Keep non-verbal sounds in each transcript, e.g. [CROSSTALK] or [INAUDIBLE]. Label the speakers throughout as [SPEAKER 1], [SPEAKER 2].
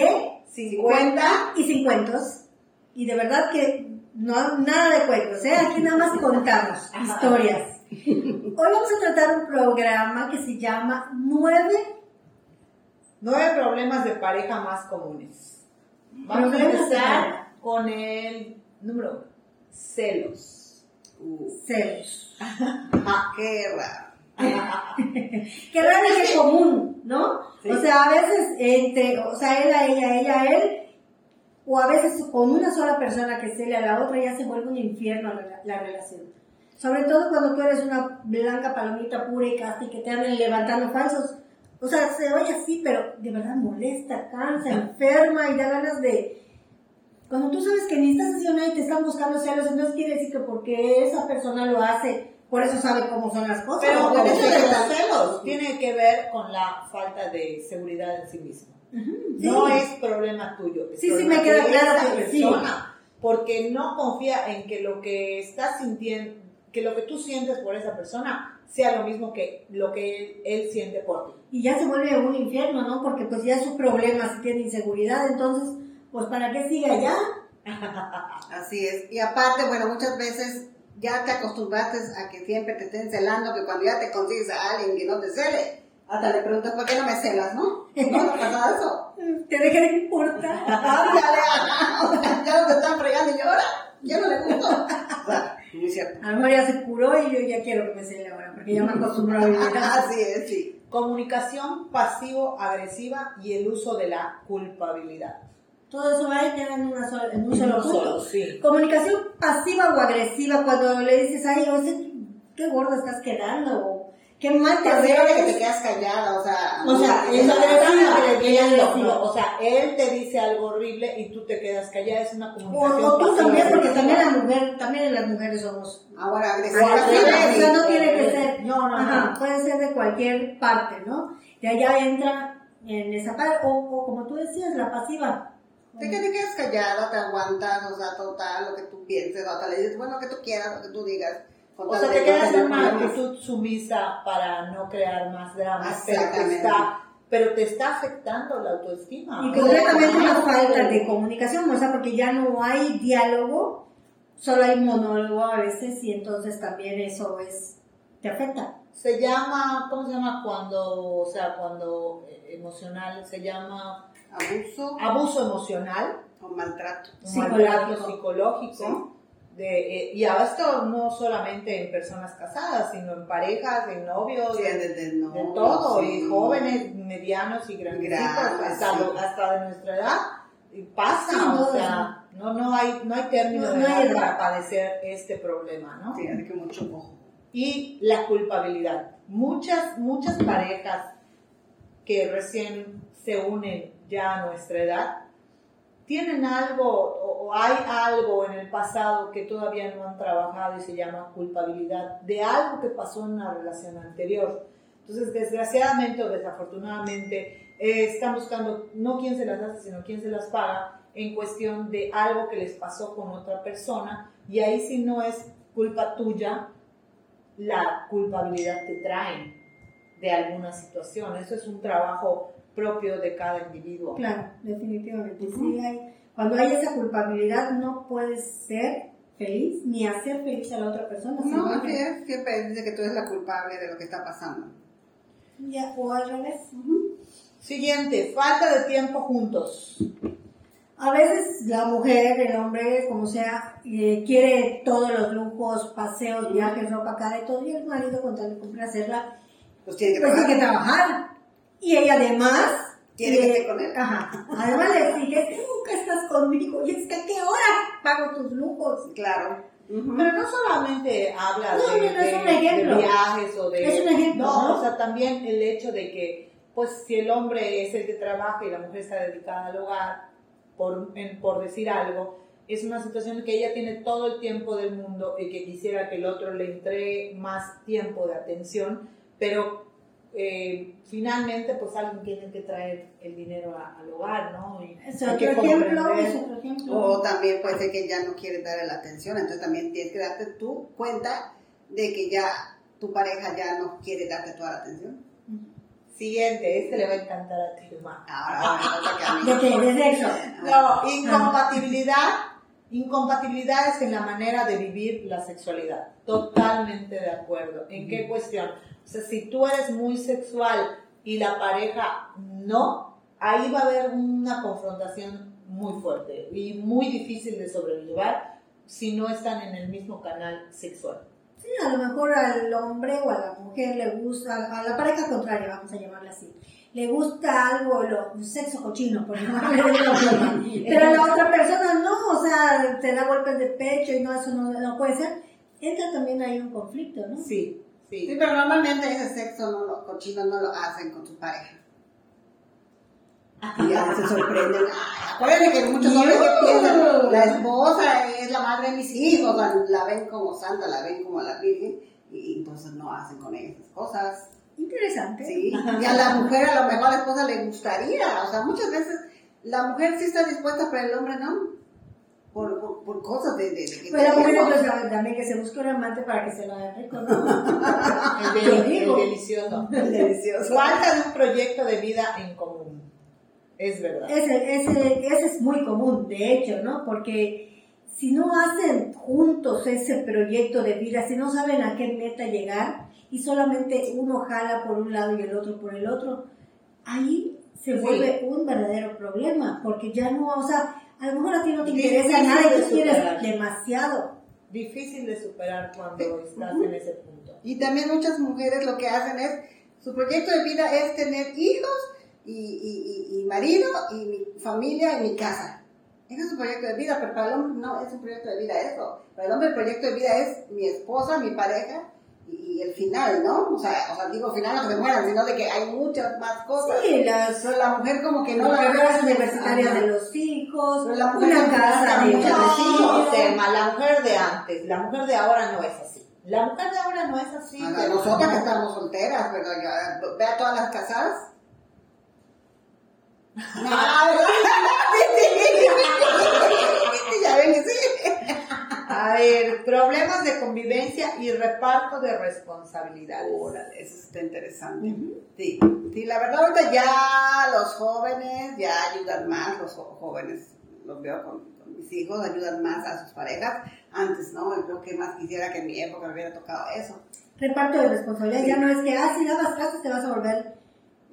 [SPEAKER 1] de
[SPEAKER 2] 50
[SPEAKER 1] y 50. Y de verdad que no nada de cuentos, ¿eh? Aquí nada más contamos historias. Hoy vamos a tratar un programa que se llama Nueve
[SPEAKER 2] Nueve problemas de pareja más comunes. Vamos a empezar con el número uno, celos.
[SPEAKER 1] celos. [LAUGHS]
[SPEAKER 3] Ah, qué raro. [LAUGHS]
[SPEAKER 1] Que realmente es común, ¿no?
[SPEAKER 2] Sí.
[SPEAKER 1] O sea, a veces entre, o sea, él a ella, ella a él, o a veces con una sola persona que cele a la otra ya se vuelve un infierno la, la relación. Sobre todo cuando tú eres una blanca palomita pura y casta y que te andan levantando falsos. O sea, se oye así, pero de verdad molesta, cansa, enferma y da ganas de... Cuando tú sabes que ni estás haciendo nada y te están buscando celos, entonces quiere decir que porque esa persona lo hace, por eso sabe cómo son las cosas.
[SPEAKER 2] Pero el hecho de los celos tiene que ver con la falta de seguridad en sí mismo. No
[SPEAKER 1] sí.
[SPEAKER 2] es problema tuyo. es
[SPEAKER 1] Sí, sí, me queda claro que sí.
[SPEAKER 2] persona, Porque no confía en que lo que estás sintiendo, que lo que tú sientes por esa persona sea lo mismo que lo que él, él siente por ti.
[SPEAKER 1] y ya se vuelve un infierno, ¿no? Porque pues ya es su problema, si tiene inseguridad, entonces, pues ¿para qué sigue allá? [LAUGHS]
[SPEAKER 3] Así es. Y aparte, bueno, muchas veces ya te acostumbraste a que siempre te estén celando, que cuando ya te consigues a alguien que no te cele, hasta le preguntas, ¿por qué no me celas, no? ¿No te ha pasado eso? [LAUGHS]
[SPEAKER 1] Te deja de importar.
[SPEAKER 3] Ándale, [LAUGHS] ya no te están fregando y yo ahora, ya no le gusto. [LAUGHS] Muy cierto.
[SPEAKER 1] A lo mejor ya se curó y yo ya quiero que me cele ahora, porque ya me acostumbro a vivir. Así
[SPEAKER 3] es, sí.
[SPEAKER 2] Comunicación pasivo-agresiva y el uso de la culpabilidad.
[SPEAKER 1] Todo eso va y queda en, una sola- en un solo punto.
[SPEAKER 2] sí.
[SPEAKER 1] Comunicación pasiva o agresiva, cuando le dices, ay, oye, qué gordo estás quedando, o qué mal te
[SPEAKER 3] de que te
[SPEAKER 1] ves.
[SPEAKER 3] quedas callada, o sea.
[SPEAKER 1] O sea, es agresiva.
[SPEAKER 2] O sea, él te dice algo horrible y tú te quedas callada. Es una
[SPEAKER 1] O,
[SPEAKER 2] comunicación
[SPEAKER 1] o tú también, porque también la mujer, también en las mujeres somos
[SPEAKER 3] Ahora,
[SPEAKER 1] O
[SPEAKER 3] agresiva.
[SPEAKER 1] sea,
[SPEAKER 3] sí,
[SPEAKER 1] no tiene que ser,
[SPEAKER 2] No, no,
[SPEAKER 1] Ajá,
[SPEAKER 2] no.
[SPEAKER 1] puede ser de cualquier parte, ¿no? De allá entra en esa parte, o, o como tú decías, la pasiva.
[SPEAKER 3] Te que te quedas callada, te aguantas, o sea, total, lo que tú pienses, o hasta le dices, bueno, lo que tú quieras, lo que tú digas.
[SPEAKER 2] O sea, te quedas en una actitud sumisa para no crear más dramas, pero te
[SPEAKER 3] Exactamente.
[SPEAKER 2] está, pero te está afectando la autoestima.
[SPEAKER 1] Y completamente una falta de comunicación, o sea, porque ya no hay diálogo, solo hay monólogo a veces, y entonces también eso es, te afecta.
[SPEAKER 2] Se llama, ¿cómo se llama cuando, o sea, cuando eh, emocional, se llama
[SPEAKER 3] Abuso
[SPEAKER 2] abuso emocional,
[SPEAKER 3] o maltrato.
[SPEAKER 1] Psicológico.
[SPEAKER 2] De, eh, y a esto no solamente en personas casadas, sino en parejas, en novios,
[SPEAKER 3] Sí,
[SPEAKER 2] de,
[SPEAKER 3] no,
[SPEAKER 2] todo,
[SPEAKER 3] sí.
[SPEAKER 2] y jóvenes, medianos y grandecitos,
[SPEAKER 3] Grandes,
[SPEAKER 2] hasta,
[SPEAKER 3] sí.
[SPEAKER 2] hasta de nuestra edad, y pasa,
[SPEAKER 1] Sí,
[SPEAKER 2] o
[SPEAKER 1] no,
[SPEAKER 2] sea, no, no hay, no hay término
[SPEAKER 1] No-
[SPEAKER 2] de
[SPEAKER 1] no hay
[SPEAKER 2] para padecer este problema, ¿no?
[SPEAKER 3] Sí, así que mucho ojo.
[SPEAKER 2] y la culpabilidad. Muchas, muchas parejas que recién se unen ya a nuestra edad tienen algo o, hay algo en el pasado que todavía no han trabajado y se llama culpabilidad de algo que pasó en una relación anterior. Entonces, desgraciadamente o desafortunadamente, eh, están buscando no quién se las hace, sino quién se las paga en cuestión de algo que les pasó con otra persona y ahí sí no es culpa tuya, la culpabilidad te traen de alguna situación. Eso es un trabajo propio de cada individuo.
[SPEAKER 1] Claro, definitivamente. Sí hay, cuando hay esa culpabilidad no puedes ser feliz ni hacer feliz a la otra persona.
[SPEAKER 3] No, así
[SPEAKER 1] que-
[SPEAKER 3] es, siempre dice que tú eres la culpable de lo que está pasando.
[SPEAKER 1] Ya, o al revés.
[SPEAKER 2] Siguiente, falta de tiempo juntos.
[SPEAKER 1] A veces la mujer, el hombre, como sea, eh, quiere todos los lujos, paseos, viajes, ropa cara y todo, y el marido con tal de complacerla,
[SPEAKER 3] Pues tiene que
[SPEAKER 1] pues tiene que
[SPEAKER 3] trabajar.
[SPEAKER 1] Y ella además...
[SPEAKER 3] Quiere que esté con él.
[SPEAKER 1] Ajá. Además le exige, nunca estás conmigo, y es que a qué hora pago tus lujos.
[SPEAKER 3] Claro.
[SPEAKER 2] Pero no solamente habla
[SPEAKER 1] No,
[SPEAKER 2] de,
[SPEAKER 1] no, no, es
[SPEAKER 2] de-
[SPEAKER 1] un ejemplo.
[SPEAKER 2] de viajes o de...
[SPEAKER 1] Es un ejemplo,
[SPEAKER 2] No, o sea, también el hecho de que, pues, si el hombre es el que trabaja y la mujer está dedicada al hogar, por, en- por decir algo, es una situación en que ella tiene todo el tiempo del mundo y que quisiera que el otro le entregue más tiempo de atención, pero eh, finalmente, pues, alguien tiene que traer el dinero a- al hogar, ¿no? Y
[SPEAKER 1] Es
[SPEAKER 2] hay
[SPEAKER 1] otro
[SPEAKER 2] que
[SPEAKER 1] ejemplo, es ejemplo.
[SPEAKER 3] O también puede ser que ya no quieres darle la atención, entonces también tienes que darte tú cuenta de que ya tu pareja ya no quiere darte toda la atención.
[SPEAKER 2] Siguiente, este le va a encantar a ti,
[SPEAKER 3] Ahora, ahora,
[SPEAKER 1] ¿De qué? ¿De sexo?
[SPEAKER 2] No, incompatibilidad. Incompatibilidades en la manera de vivir la sexualidad. Totalmente de acuerdo. ¿En qué cuestión? O sea, si tú eres muy sexual y la pareja no, ahí va a haber una confrontación muy fuerte y muy difícil de sobrellevar si no están en el mismo canal sexual.
[SPEAKER 1] Sí, a lo mejor al hombre o a la mujer le gusta, a la pareja contraria, vamos a llamarla así, le gusta algo, lo, un sexo cochino, por ejemplo, [LAUGHS] pero a la otra persona no, o sea, te da golpes de pecho y no, eso no, no puede ser. Entra también ahí un conflicto, ¿no?
[SPEAKER 2] Sí, sí.
[SPEAKER 3] Sí, pero normalmente ese sexo no lo, cochino no lo hacen con su pareja. Y ya se sorprenden. [LAUGHS] Ay, acuérdense que muchos hombres que piensan, la esposa es la madre de mis hijos, la, la ven como santa, la ven como la virgen, y entonces no hacen con ella esas cosas.
[SPEAKER 1] Interesante.
[SPEAKER 3] Sí, y a la mujer, a lo mejor a la esposa le gustaría, o sea, muchas veces la mujer sí está dispuesta, pero el hombre no. Por, cosas de, de, de
[SPEAKER 1] Pues mujer
[SPEAKER 3] tenemos.
[SPEAKER 1] entonces también que se busque un amante para que se lo haga rico, ¿no? [LAUGHS]
[SPEAKER 2] El,
[SPEAKER 1] digo.
[SPEAKER 2] delicioso. [LAUGHS]
[SPEAKER 3] Delicioso.
[SPEAKER 2] Falta de un proyecto de vida en común. Es verdad.
[SPEAKER 1] Ese, ese, ese es muy común, de hecho, ¿no? Porque si no hacen juntos ese proyecto de vida, si no saben a qué meta llegar y solamente uno jala por un lado y el otro por el otro, ahí se
[SPEAKER 2] Sí.
[SPEAKER 1] vuelve un verdadero problema, porque ya no, o sea, a lo mejor a ti no te interesa nada y tú quieres demasiado.
[SPEAKER 2] Difícil de superar cuando estás en ese punto.
[SPEAKER 3] Y también muchas mujeres lo que hacen es, su proyecto de vida es tener hijos y, y, y, y marido y mi familia y mi casa. Ese es su proyecto de vida, pero para el hombre no es un proyecto de vida eso. Para el hombre el proyecto de vida es mi esposa, mi pareja y, el final, ¿no? O sea, o sea, digo final no que se mueran, sino de que hay muchas más cosas.
[SPEAKER 1] Sí, las
[SPEAKER 3] Pero la mujer como que no
[SPEAKER 1] las carreras universitarias de los hijos,
[SPEAKER 3] Pero la mujer
[SPEAKER 1] una casa de.
[SPEAKER 2] Selma, la mujer de antes, la mujer de ahora no es así. La mujer de ahora no es así. Pero-
[SPEAKER 3] nosotras que estamos solteras, pero ya, ve a todas las casadas. Ah, ¿verdad? Sí, ya ven que sí.
[SPEAKER 2] A ver, problemas de convivencia y reparto de responsabilidades.
[SPEAKER 3] Órale, eso está interesante. Sí, sí, la verdad ahorita ya los jóvenes ya ayudan más, los jóvenes, los veo con, con mis hijos, ayudan más a sus parejas. Antes, ¿no? Yo creo que más quisiera que en mi época me hubiera tocado eso.
[SPEAKER 1] reparto de responsabilidades. Ya no es que, ah, si lavas trastes te vas a volver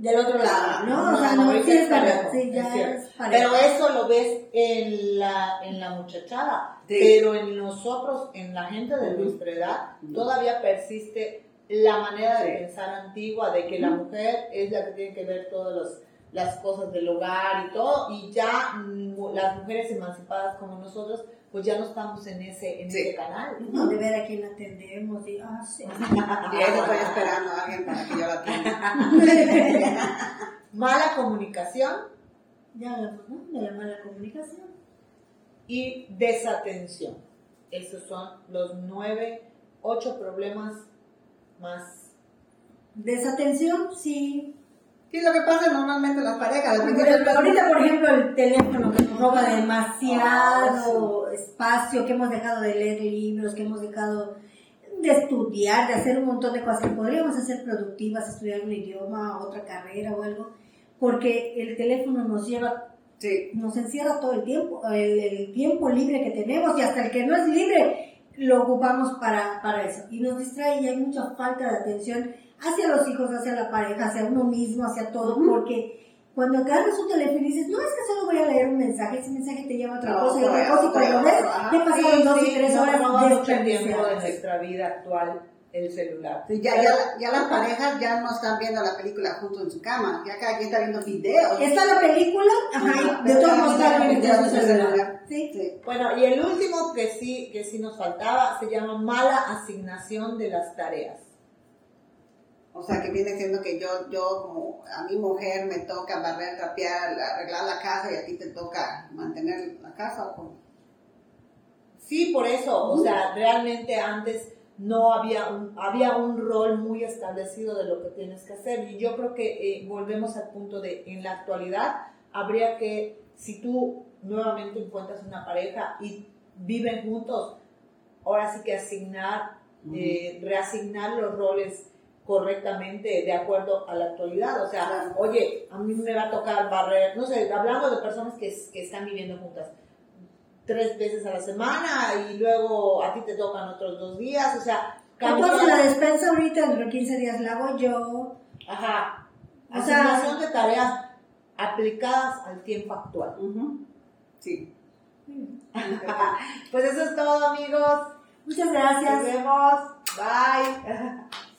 [SPEAKER 1] del otro lado, ¿no?
[SPEAKER 2] No,
[SPEAKER 1] o sea, no, sí es
[SPEAKER 2] parejo,
[SPEAKER 1] verdad, sí, ya
[SPEAKER 2] es. Pero eso lo ves en la, en la muchachada.
[SPEAKER 3] Sí.
[SPEAKER 2] Pero en nosotros, en la gente de nuestra edad, todavía persiste la manera de
[SPEAKER 3] Sí.
[SPEAKER 2] pensar antigua de que la mujer es la que tiene que ver todas los- las cosas del hogar y todo. Y ya mm, las mujeres emancipadas como nosotros, pues ya no estamos en ese, en
[SPEAKER 3] Sí.
[SPEAKER 2] ese canal.
[SPEAKER 1] No, de ver a quién atendemos y, ah, sí.
[SPEAKER 3] Y eso estoy esperando a alguien para que yo la atienda. [LAUGHS]
[SPEAKER 2] Mala comunicación
[SPEAKER 1] ya hablamos, ¿no? De la mala comunicación.
[SPEAKER 2] y desatención. Esos son los nueve, ocho problemas más.
[SPEAKER 1] Desatención, sí.
[SPEAKER 3] Sí, lo que pasa normalmente en las parejas.
[SPEAKER 1] Pero ahorita, por ejemplo, el teléfono que nos roba demasiado espacio, que hemos dejado de leer libros, que hemos dejado de estudiar, de hacer un montón de cosas que podríamos hacer productivas, estudiar un idioma, otra carrera o algo, porque el teléfono nos lleva,
[SPEAKER 3] Sí.
[SPEAKER 1] nos encierra todo el tiempo, el, el tiempo libre que tenemos y hasta el que no es libre lo ocupamos para, para eso. Y nos distrae y hay mucha falta de atención hacia los hijos, hacia la pareja, hacia uno mismo, hacia todo, porque cuando agarras un teléfono y dices, no, es que solo voy a leer un mensaje, ese mensaje te lleva a otra
[SPEAKER 3] No,
[SPEAKER 1] cosa y
[SPEAKER 3] otra
[SPEAKER 1] cosa, y cuando ves, ya pasaron dos y
[SPEAKER 2] Sí,
[SPEAKER 1] tres
[SPEAKER 2] no,
[SPEAKER 1] horas
[SPEAKER 2] no, tiempo de
[SPEAKER 1] desperdiciadas.
[SPEAKER 2] nuestra vida actual el celular.
[SPEAKER 3] Sí, ya, ya, ya las parejas ya no están viendo la película junto en su cama, ya cada quien está viendo videos.
[SPEAKER 1] Está la película, ajá, de todos modos en su celular.
[SPEAKER 3] celular.
[SPEAKER 1] Sí.
[SPEAKER 3] Sí.
[SPEAKER 2] Bueno, y el último que sí, que sí nos faltaba se llama mala asignación de las tareas.
[SPEAKER 3] O sea, que viene siendo que yo, yo como a mi mujer me toca barrer, trapear, arreglar la casa y a ti te toca mantener la casa o cómo?
[SPEAKER 2] Sí, por eso, o sea, realmente antes no había un, había un rol muy establecido de lo que tienes que hacer. Y yo creo que eh, volvemos al punto de, en la actualidad, habría que, si tú nuevamente encuentras una pareja y viven juntos, ahora sí que asignar, eh, reasignar los roles correctamente de acuerdo a la actualidad. O sea, oye, a mí me va a tocar barrer, no sé, hablando de personas que, que están viviendo juntas tres veces a la semana y luego a ti te tocan otros dos días, o sea...
[SPEAKER 1] Entonces la despensa ahorita dentro de 15 días la hago yo.
[SPEAKER 2] Ajá. Asignación de tareas aplicadas al tiempo actual.
[SPEAKER 3] Sí. [LAUGHS]
[SPEAKER 2] pues eso es todo, amigos.
[SPEAKER 1] Muchas gracias.
[SPEAKER 2] Nos vemos. Bye. [LAUGHS]